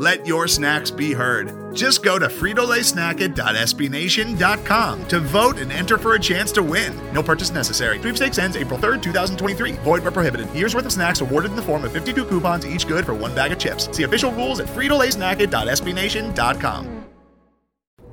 Let your snacks be heard. Just go to fritolaysnacket.sbnation.com to vote and enter for a chance to win. No purchase necessary. Sweepstakes ends April 3rd, 2023. Void where prohibited. Year's worth of snacks awarded in the form of 52 coupons, each good for one bag of chips. See official rules at fritolaysnacket.sbnation.com.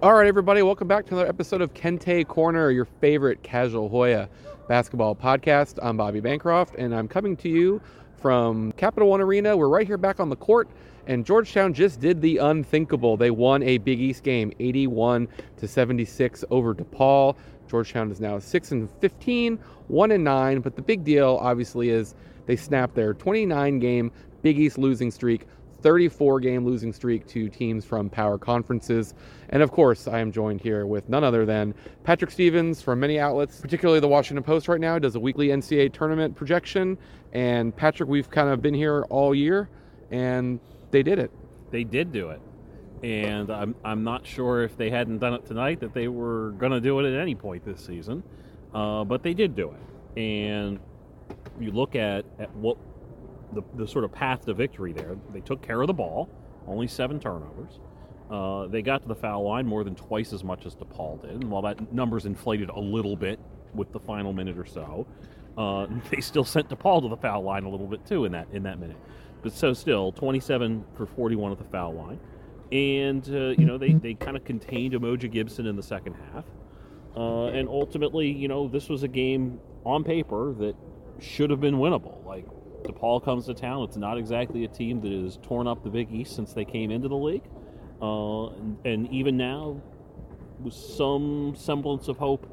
All right, everybody, welcome back to another episode of Kente Corner, your favorite casual Hoya basketball podcast. I'm Bobby Bancroft, and I'm coming to you from Capital One Arena. We're right here back on the court, and Georgetown just did the unthinkable. They won a Big East game, 81 to 76 over DePaul. Georgetown is now 6 and 15, 1 and 9, but the big deal obviously is they snapped their 29 game Big East losing streak 34 game losing streak to teams from power conferences. And of course, I am joined here with none other than Patrick Stevens from many outlets, particularly the Washington Post right now, does a weekly NCAA tournament projection. And Patrick, we've kind of been here all year, and they did it. They did do it. And I'm, I'm not sure if they hadn't done it tonight that they were going to do it at any point this season. Uh, but they did do it. And you look at, at what the, the sort of path to victory there. They took care of the ball, only seven turnovers. Uh, they got to the foul line more than twice as much as DePaul did. And while that number's inflated a little bit with the final minute or so, uh, they still sent DePaul to the foul line a little bit too in that in that minute. But so still, 27 for 41 at the foul line, and uh, you know they, they kind of contained Umoja Gibson in the second half, uh, and ultimately, you know, this was a game on paper that should have been winnable. Like DePaul comes to town. It's not exactly a team that has torn up the Big East since they came into the league. Uh, and, and, even now, with some semblance of hope,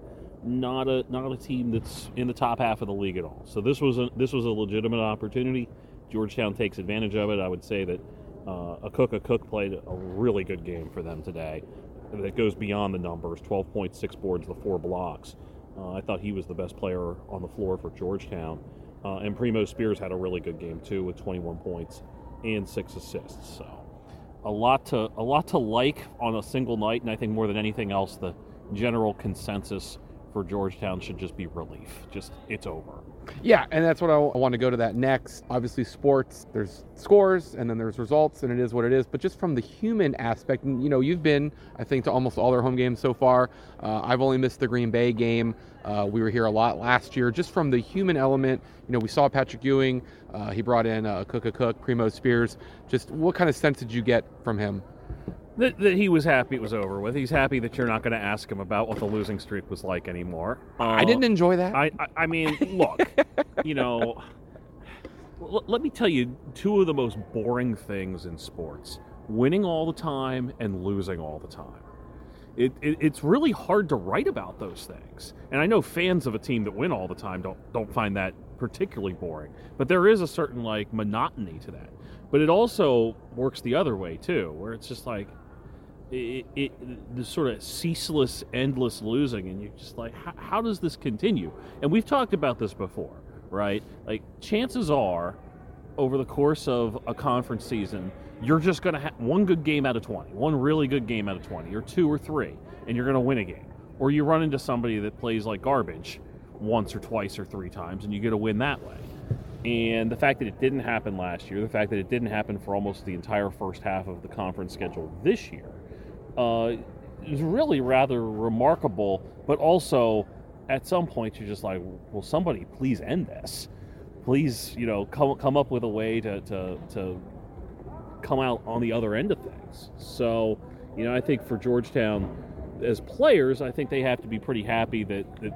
not a not a team that's in the top half of the league at all. So this was a this was a legitimate opportunity. Georgetown takes advantage of it. I would say that uh, Akok played a really good game for them today. That goes beyond the numbers: 12.6 boards, the four blocks. Uh, I thought he was the best player on the floor for Georgetown. Uh, and Primo Spears had a really good game too, with 21 points and six assists. So a lot to a lot to like on a single night, and I think more than anything else, the general consensus for Georgetown should just be relief. Just it's over. Yeah, and that's what I want to go to that next. Obviously, sports, there's scores and then there's results, and it is what it is. But just from the human aspect, you know, you've been, I think, to almost all their home games so far. Uh, I've only missed the Green Bay game. Uh, we were here a lot last year. Just from the human element, you know, we saw Patrick Ewing. Uh, he brought in uh, Akok, Primo Spears. Just what kind of sense did you get from him? That, that, he was happy it was over with. He's happy that you're not going to ask him about what the losing streak was like anymore. Uh, I didn't enjoy that. I, I, I mean, look, you know, l- let me tell you two of the most boring things in sports winning all the time and losing all the time. It, it, it's really hard to write about those things. And I know fans of a team that win all the time don't, don't find that particularly boring. But there is a certain, like, monotony to that. But it also works the other way, too, where it's just like, it, it, the sort of ceaseless, endless losing, and you're just like, how does this continue? And we've talked about this before, right? Like, chances are, over the course of a conference season, you're just going to have one good game out of 20, one really good game out of 20, or two or three, and you're going to win a game. Or you run into somebody that plays like garbage once or twice or three times, and you get a win that way. And the fact that it didn't happen last year, the fact that it didn't happen for almost the entire first half of the conference schedule this year, uh, is really rather remarkable, but also at some point you're just like, will somebody please end this? Please, you know, come come up with a way to to, to come out on the other end of things. So, you know, I think for Georgetown as players, I think they have to be pretty happy that, that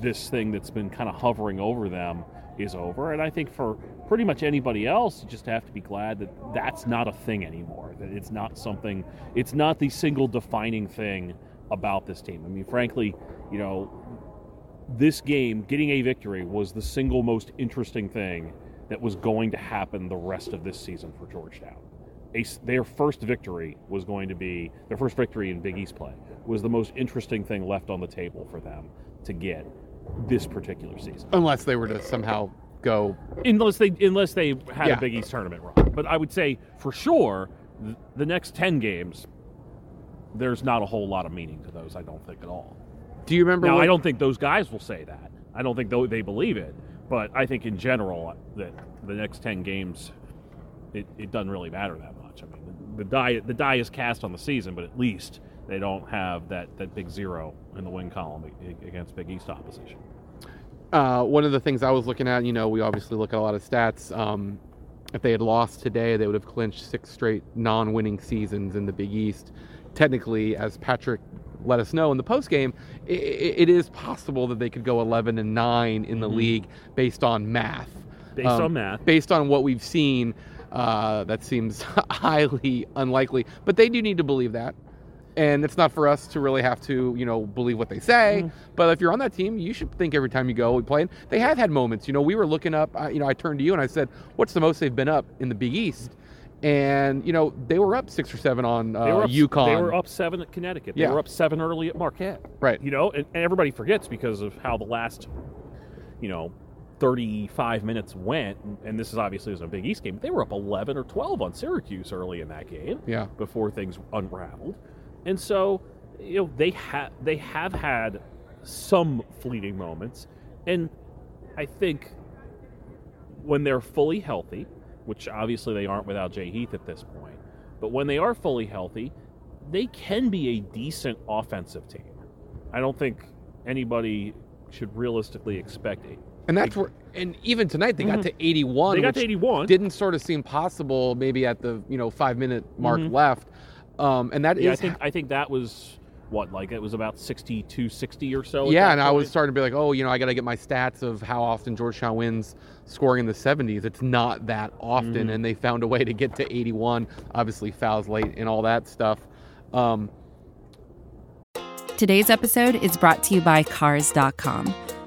this thing that's been kind of hovering over them is over. And I think for pretty much anybody else, you just have to be glad that that's not a thing anymore. That it's not something, it's not the single defining thing about this team. I mean, frankly, you know, this game, getting a victory, was the single most interesting thing that was going to happen the rest of this season for Georgetown. a their first victory was going to be their first victory in Big East play was the most interesting thing left on the table for them to get this particular season. Unless they were to somehow go. Unless they unless they had Yeah. a Big East tournament run. But I would say for sure th- the next 10 games there's not a whole lot of meaning to those I don't think at all. Do you remember? Now I don't think those guys will say that. I don't think they believe it, but I think in general uh, that the next 10 games it, it doesn't really matter that much. I mean, the, the die the die is cast on the season, but at least they don't have that, that big zero in the win column against Big East opposition. Uh, one of the things I was looking at, you know, we obviously look at a lot of stats. Um, if they had lost today, they would have clinched six straight non-winning seasons in the Big East. Technically, as Patrick let us know in the post game, i it is possible that they could go 11 and nine in the Mhm. league based on math. Based Um, on math. Based on what we've seen, uh, that seems highly unlikely. But they do need to believe that. And it's not for us to really have to, you know, believe what they say. Mhm. But if you're on that team, you should think every time you go, we play. And they have had moments. You know, we were looking up. I, you know, I turned to you and I said, "What's the most they've been up in the Big East?" And you know, they were up six or seven on uh, they were up, UConn. They were up seven at Connecticut. They Yeah. were up seven early at Marquette. Right. You know, and, and everybody forgets because of how the last, you know, 35 minutes went, and this is obviously was a Big East game. They were up 11 or 12 on Syracuse early in that game Yeah. before things unraveled, and so you know they have they have had some fleeting moments, and I think when they're fully healthy, which obviously they aren't without Jay Heath at this point, but when they are fully healthy, they can be a decent offensive team. I don't think anybody should realistically expect it. And that's where, and even tonight they got Mhm. to 81. They got to 81. Didn't sort of seem possible, maybe at the you know five minute mark Mhm. left. Um, and that is yeah, I think I think that was what like it was about 62 60 or so. yeah, that and I was starting to be like, oh, you know, I got to get my stats of how often Georgetown wins scoring in the 70s. It's not that often, Mhm. and they found a way to get to 81. Obviously, fouls late and all that stuff. Um, Today's episode is brought to you by Cars.com.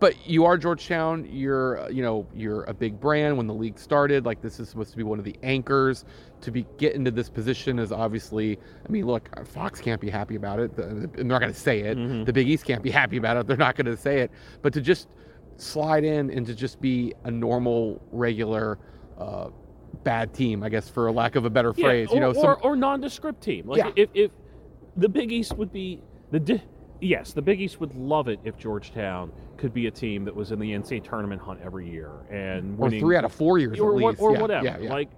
But you are Georgetown. You're, uh, you know, you're a big brand. When the league started, like this is supposed to be one of the anchors. To be get into this position is obviously. I mean, look, Fox can't be happy about it. The- They're not going to say it. Mhm. The Big East can't be happy about it. They're not going to say it. But to just slide in and to just be a normal, regular, uh, bad team, I guess, for a lack of a better Yeah, phrase. or, you know, some, or, or nondescript team. Like Yeah. if, if the Big East would be the di- yes, the Big East would love it if Georgetown could be a team that was in the NCAA tournament hunt every year and or winning three out of four years or, least, or Yeah, whatever. Yeah, yeah. Like,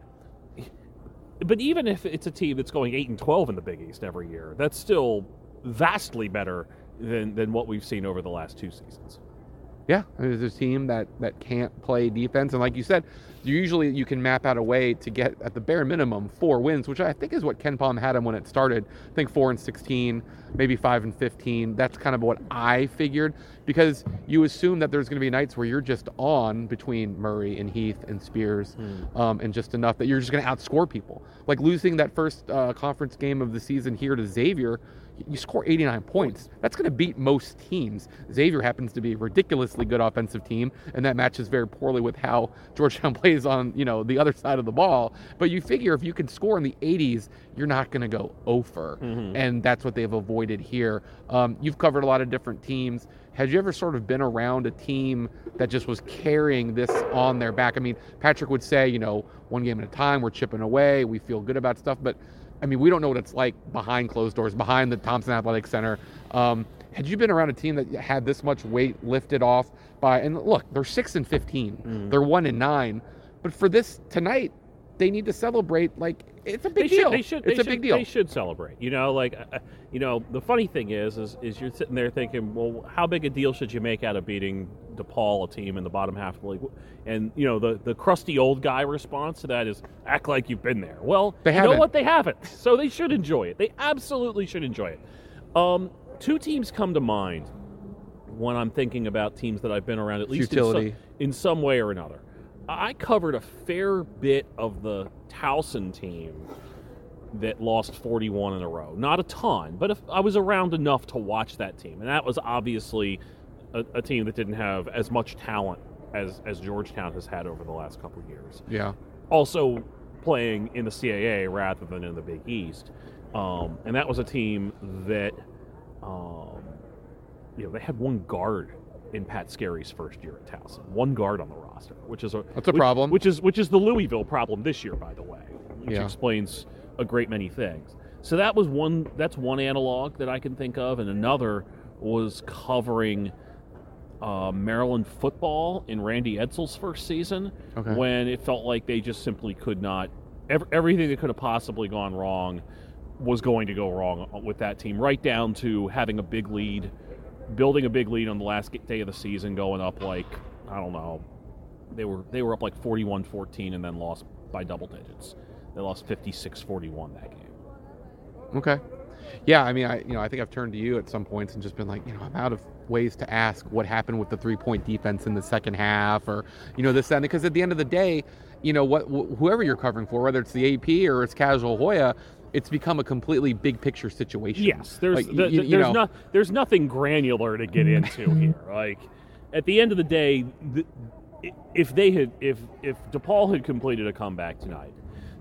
but even if it's a team that's going eight and twelve in the Big East every year, that's still vastly better than than what we've seen over the last two seasons. Yeah, there's a team that that can't play defense, and like you said, usually you can map out a way to get at the bare minimum four wins, which I think is what KenPom had him when it started. I think four and sixteen, maybe five and fifteen. That's kind of what I figured because you assume that there's going to be nights where you're just on between Murray and Heath and Spears, um, and just enough that you're just going to outscore people. Like losing that first uh, conference game of the season here to Xavier you score 89 points. That's going to beat most teams. Xavier happens to be a ridiculously good offensive team, and that matches very poorly with how Georgetown plays on you know the other side of the ball. But you figure if you can score in the 80s, you're not going to go over, Mhm. and that's what they've avoided here. Um, you've covered a lot of different teams. Had you ever sort of been around a team that just was carrying this on their back? I mean, Patrick would say, you know, one game at a time, we're chipping away, we feel good about stuff, but I mean, we don't know what it's like behind closed doors, behind the Thompson Athletic Center. Um, had you been around a team that had this much weight lifted off by, and look, they're six and 15, Mhm. they're one and nine, but for this tonight, they need to celebrate like it's a they big should, deal. They should. it's they a should, big deal. They should celebrate. You know, like, uh, you know, the funny thing is, is, is you're sitting there thinking, well, how big a deal should you make out of beating DePaul, a team in the bottom half of the league? And you know, the the crusty old guy response to that is act like you've been there. Well, They you know haven't. what? They haven't. So they should enjoy it. They absolutely should enjoy it. Um, two teams come to mind when I'm thinking about teams that I've been around, at least in some, in some way or another. I covered a fair bit of the Towson team that lost 41 in a row. Not a ton, but if I was around enough to watch that team, and that was obviously a, a team that didn't have as much talent as as Georgetown has had over the last couple of years. yeah. Also playing in the CAA rather than in the Big East, um, and that was a team that, um, you know, they had one guard in Pat Skerry's first year at Towson. One guard on the roster, which is a That's a which- problem. Which is which is the Louisville problem this year, by the way, which Yeah. explains a great many things. So that was one. That's one analog that I can think of, and another was covering uh, Maryland football in Randy Edsall's first season, Okay. when it felt like they just simply could not. Ev- everything that could have possibly gone wrong was going to go wrong with that team, right down to having a big lead, building a big lead on the last day of the season, going up like I don't know, they were they were up like 41-14 and then lost by double digits. They lost 56-41 that game. Okay. Yeah, I mean, I you know, I think I've turned to you at some points and just been like, you know, I'm out of ways to ask what happened with the three point defense in the second half, or you know, this that, because at the end of the day, you know, what wh- whoever you're covering for, whether it's the AP or it's Casual Hoya, it's become a completely big picture situation. Yes, there's Like, the, you- you there's there's nothing granular to get into here. Like at the end of the day, the, if they had if if DePaul had completed a comeback tonight,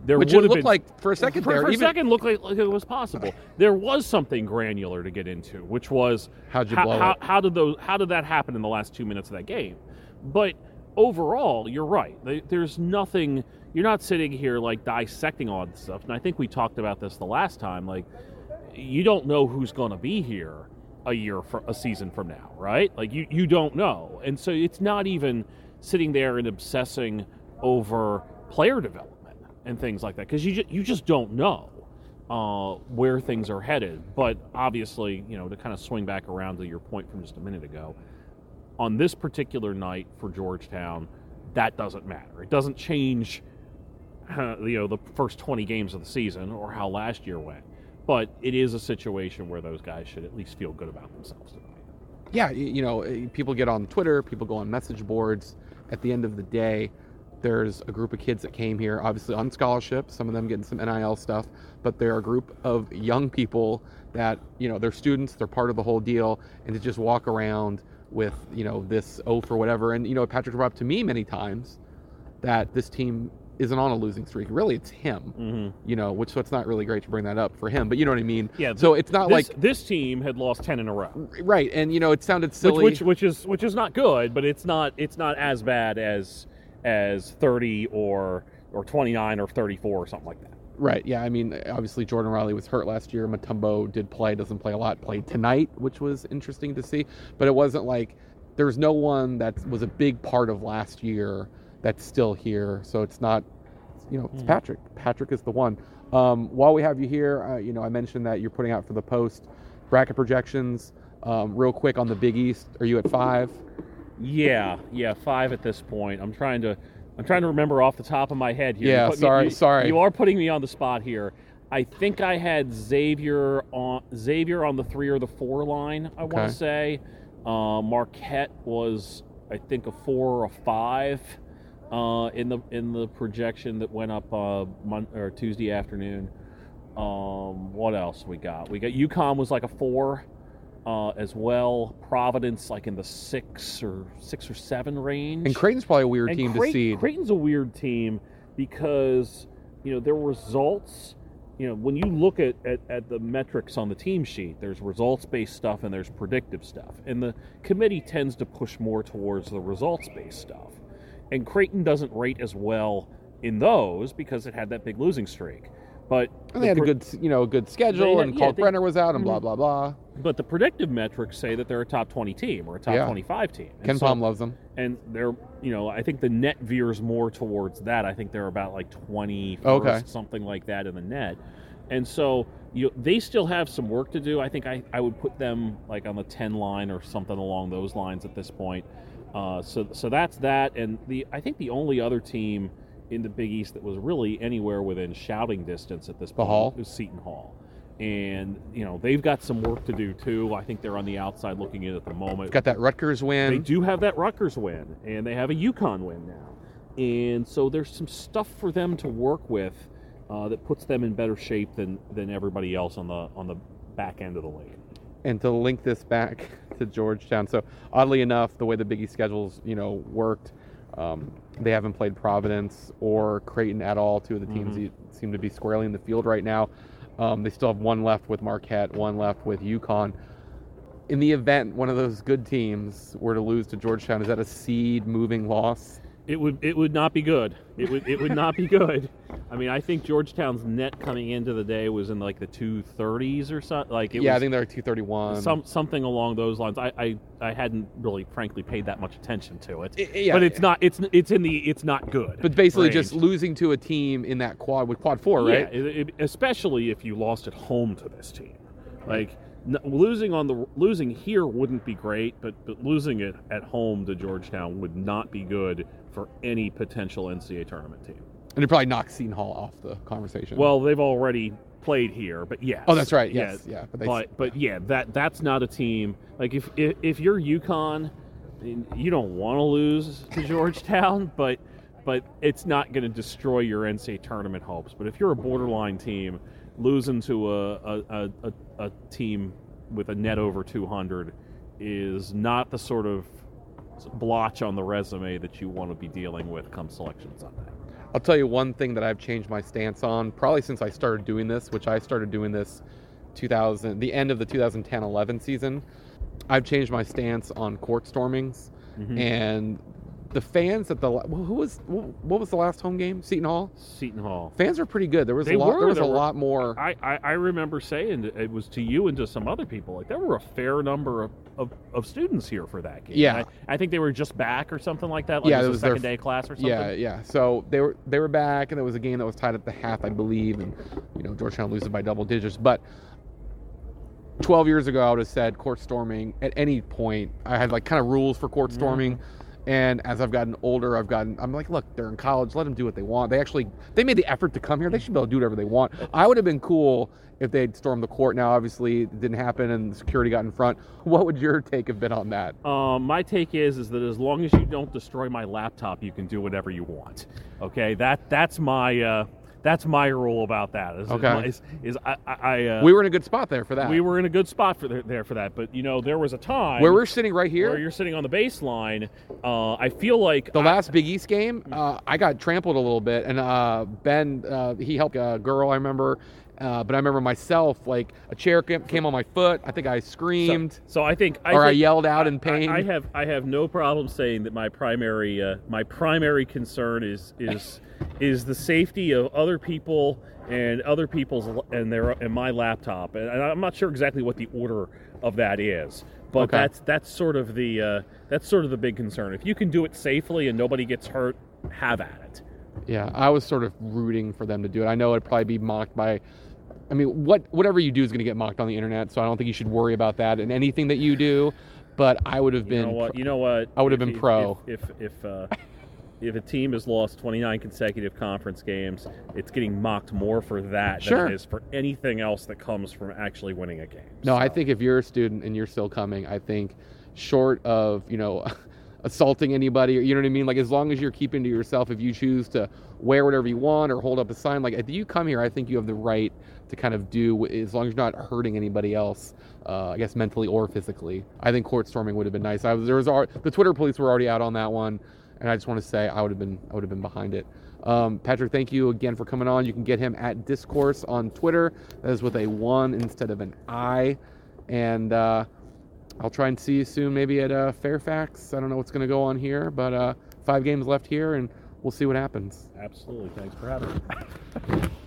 there Which would it have looked been like for a second for, there. for a even, second looked like, like it was possible. There was something granular to get into, which was How'd you how, blow how, how did those how did that happen in the last two minutes of that game? But overall, you're right. There- There's nothing. You're not sitting here like dissecting all this stuff. And I think we talked about this the last time. Like, you don't know who's going to be here a year for a season from now, right? Like you you don't know, and so it's not even sitting there and obsessing over player development and things like that because you ju- you just don't know uh, where things are headed. But obviously, you know, to kind of swing back around to your point from just a minute ago, on this particular night for Georgetown, that doesn't matter. It doesn't change, you know, the first 20 games of the season or how last year went. But it is a situation where those guys should at least feel good about themselves tonight. yeah, you know, eh, people get on Twitter, people go on message boards. At the end of the day, there's a group of kids that came here, obviously on scholarship, some of them getting some NIL stuff, but they're a group of young people that, you know, they're students, they're part of the whole deal, and to just walk around with, you know, this oath or whatever. And, you know, Patrick brought up to me many times that this team isn't on a losing streak. Really, it's him, Mm-hmm. you know, which so it's not really great to bring that up for him, but you know what I mean? Yeah. So it's not this, like, this team had lost 10 in a row. right. And, you know, it sounded which, silly. which which is which is not good, but it's not it's not as bad as as 30 or or 29 or 34 or something like that. Right. Yeah. I mean, obviously Jordan Riley was hurt last year. Mutombo did play, doesn't play a lot. Played tonight, which was interesting to see. But it wasn't like there's no one that was a big part of last year that's still here. So it's not, you know, it's Mhm. Patrick. Patrick is the one. Um, while we have you here, uh, you know, I mentioned that you're putting out for the post bracket projections. Um, real quick on the Big East, are you at five? Yeah, yeah, five at this point. I'm trying to I'm trying to remember off the top of my head here. You Yeah, put me- sorry, you- sorry. You are putting me on the spot here. I think I had Xavier on Xavier on the three or the four line. I Okay. want to say uh, Marquette was I think a four or a five uh, in the in the projection that went up uh, Mon- or Tuesday afternoon. Um, what else we got? We got UConn was like a four uh, as well. Providence like in the six or six or seven range. And Creighton's probably a weird And team to seed. Creighton's a weird team because you know their results. You know when you look at, at, at the metrics on the team sheet, there's results based stuff and there's predictive stuff, and the committee tends to push more towards the results based stuff. And Creighton doesn't rate as well in those because it had that big losing streak. But And they had a good, you know, good schedule, had- and yeah, they- Brenner was out, and blah mm-hmm. blah blah. but the predictive metrics say that they're a top 20 team or a top Yeah. 25 team. And Ken so- Palm loves them. and they're you know I think the net veers more towards that. I think they're about like 20 Okay. something like that in the net. And so you they still have some work to do. I think I, I would put them like on the 10 line or something along those lines at this point. Uh, so so that's that and the I think the only other team in the Big East that was really anywhere within shouting distance at this point Hall? was Seton Hall. And you know they've got some work to do too. I think they're on the outside looking in at the moment. Got that Rutgers win. They do have that Rutgers win, and they have a UConn win now, and so there's some stuff for them to work with uh, that puts them in better shape than than everybody else on the on the back end of the league. and to link this back to Georgetown. So oddly enough, the way the Big East schedules, you know, worked, um, they haven't played Providence or Creighton at all. Two of the teams Mhm. seem to be squarely in the field right now. Um, they still have one left with Marquette, one left with UConn. In the event one of those good teams were to lose to Georgetown, is that a seed moving loss? It would it would not be good. It would it would not be good. I mean, I think Georgetown's net coming into the day was in like the two thirties or something. Like it yeah, I think they're 231. some something along those lines. I, I I hadn't really, frankly, paid that much attention to it. I- yeah, but it's not it's it's in the it's not good. But basically, range. just losing to a team in that quad with quad four, right? Yeah, it, it- especially if you lost at home to this team. Like losing on the losing here wouldn't be great, but but losing it at home to Georgetown would not be good for any potential NCAA tournament team. And it probably knocks Seton Hall off the conversation. Well, they've already played here, but yes. Oh, that's right. Yes, yeah. But they- but, but yeah, that that's not a team. Like if if, if you're UConn, you don't want to lose to Georgetown, but but it's not going to destroy your NCAA tournament hopes. But if you're a borderline team, losing to a a, a, a, team with a net over 200 is not the sort of blotch on the resume that you want to be dealing with come selection Sunday. I'll tell you one thing that I've changed my stance on probably since I started doing this, which I started doing this 2000, the end of the 2010-11 season. I've changed my stance on court stormings Mhm. and the fans at the who was what was the last home game? Seton Hall. Seton Hall. Fans were pretty good. There was They a lot. were, There was there a were- lot more. I, I, I remember saying it was to you and to some other people like there were a fair number of, of, of students here for that game. Yeah. I, I think they were just back or something like that. Like Yeah, it it was, was a their second day class or something. Yeah, yeah. So they were they were back, and there was a game that was tied at the half, I believe, and you know Georgetown loses by double digits. But 12 years ago, I would have said court storming at any point. I had like kind of rules for court Mm-hmm. And as I've gotten older, I've gotten, I'm like, look, they're in college. Let them do what they want. They actually, they made the effort to come here. They should be able to do whatever they want. I would have been cool if they'd stormed the court. Now, obviously, it didn't happen and security got in front. What would your take have been on that? Um, my take is is that as long as you don't destroy my laptop, you can do whatever you want. Okay, that that's my uh, that's my rule about that. Is, Okay. is, is I, I, I uh, we were in a good spot there for that. we were in a good spot for the, there for that, but you know there was a time Where we're sitting right here. where you're sitting on the baseline. Uh, I feel like The I- last Big East game, uh, I got trampled a little bit, and uh, Ben, uh, he helped a girl, I remember. Uh, but I remember myself, like a chair came, on my foot. I think I screamed, so I think I or I yelled out in pain. I, I have I have no problem saying that my primary uh, my primary concern is is is the safety of other people and other people's and their and my laptop and I'm not sure exactly what the order of that is but Okay. that's that's sort of the uh, that's sort of the big concern if you can do it safely and nobody gets hurt have at it yeah, I was sort of rooting for them to do it. I know it'd probably be mocked by. I mean, what whatever you do is going to get mocked on the internet, so I don't think you should worry about that in anything that you do. But I would have you been. know what you know what I would have been pro. if if, if uh, if a team has lost 29 consecutive conference games, it's getting mocked more for that Sure. than it is for anything else that comes from actually winning a game. No, I think if you're a student and you're still coming, I think short of, you know, assaulting anybody or you know what I mean, like as long as you're keeping to yourself, if you choose to wear whatever you want or hold up a sign, like if you come here, I think you have the right to kind of do as long as you're not hurting anybody else, uh, I guess mentally or physically. I think court storming would have been nice. I was there was the Twitter police were already out on that one, and I just want to say I would have been I would have been behind it. Um, Patrick, thank you again for coming on. You can get him at D1scourse on Twitter. That is with a one instead of an I. And uh, I'll try and see you soon, maybe at uh, Fairfax. I don't know what's going to go on here, but uh, five games left here, and we'll see what happens. Absolutely. Thanks for having me.